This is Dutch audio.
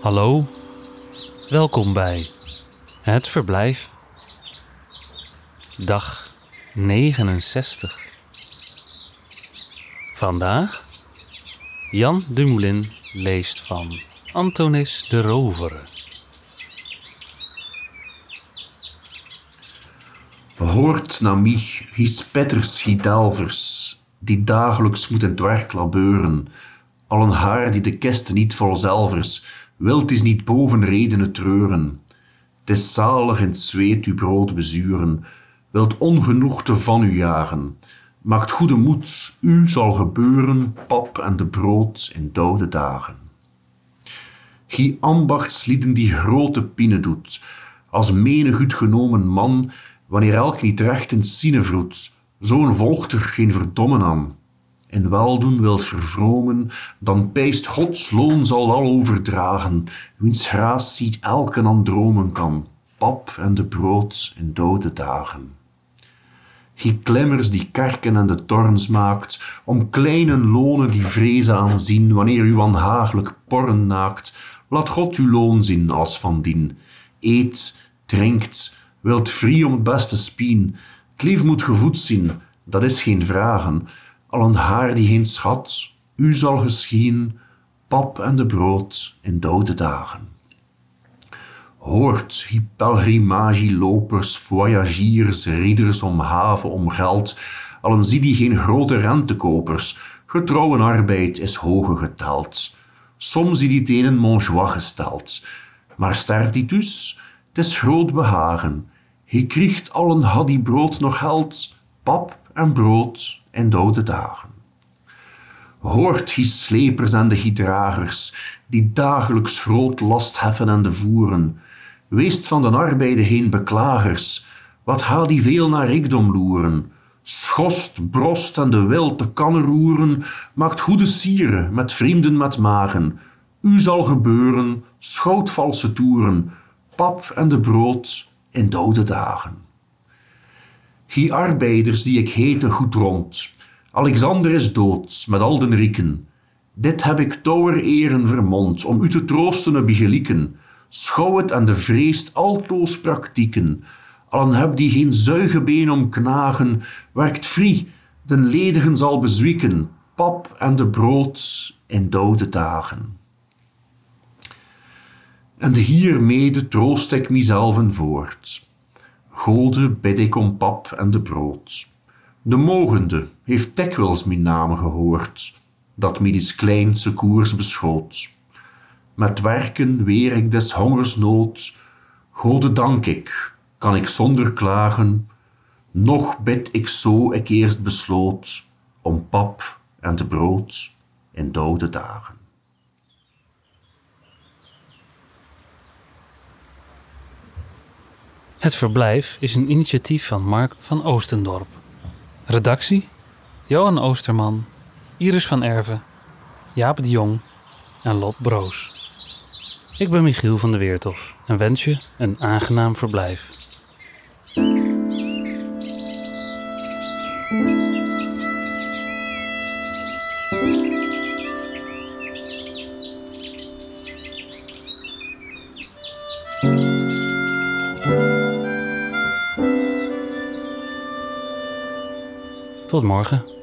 Hallo, welkom bij Het Verblijf. Dag 69. Vandaag Jan Dumoulin leest van Antonis de Rovere. Hoort na mich, his die dagelijks moeten het werk labeuren, al een haar die de kest niet vol zelvers, wilt is niet boven redenen treuren. Het is zalig in het zweet uw brood bezuren, wilt ongenoegte van u jagen. Maakt goede moed, u zal gebeuren, pap en de brood in dode dagen. Gie ambachtslieden die grote pine doet, als menig goed genomen man, wanneer elk niet recht in sine vroet, zo'n volgt er geen verdommen aan. En weldoen wilt vervromen, dan pijst Gods loon zal al overdragen, wiens gratie elken aan dromen kan, pap en de brood in dode dagen. Gie klemmers die kerken en de torens maakt, om kleine lonen die vrezen aanzien, wanneer u wanhagelijk porren naakt, laat God uw loon zien als van dien. Eet, drinkt, wilt vrij om beste spien, lief moet gevoed zien, dat is geen vragen, al een haar die geen schat, u zal geschieden, pap en de brood in dode dagen. Hoort, die pelgrimage-lopers, voyagiers, rieders om haven, om geld, allen zie die geen grote rentekopers, getrouwe arbeid is hoge geteld. Soms zie die tenen monjoie gesteld, maar sterft die dus, het is groot behagen. Hij kriegt allen had die brood nog geld, pap en brood in dode dagen. Hoort, die slepers en de dragers, die dagelijks groot last heffen en de voeren, Weest van den arbeide geen beklagers, wat gaat die veel naar rijkdom loeren? Schost, brost en de wil te kannen roeren, maakt goede sieren met vrienden met magen. U zal gebeuren, schout valse toeren, pap en de brood in dode dagen. Gie arbeiders die ik hete goed rond, Alexander is dood met al den rieken. Dit heb ik touwer eren vermond om u te troosten en begelieken schouw het aan de vreest altoos praktieken. Allen heb die geen zuigebeen om knagen, werkt vrij, den ledigen zal bezwieken, pap en de brood in dode dagen. En hiermede troost ik mijzelven voort. Gode bid ik om pap en de brood. De mogende heeft dikwijls mijn naam gehoord, dat mij die kleinste koers beschoot met werken weer ik des hongers nood. Gode dank ik, kan ik zonder klagen, nog bid ik zo ik eerst besloot, om pap en de brood in dode dagen. Het Verblijf is een initiatief van Mark van Oostendorp. Redactie: Johan Oosterman, Iris van Erven, Jaap de Jong en Lot Broos. Ik ben Michiel van der Weertof en wens je een aangenaam verblijf. Tot morgen.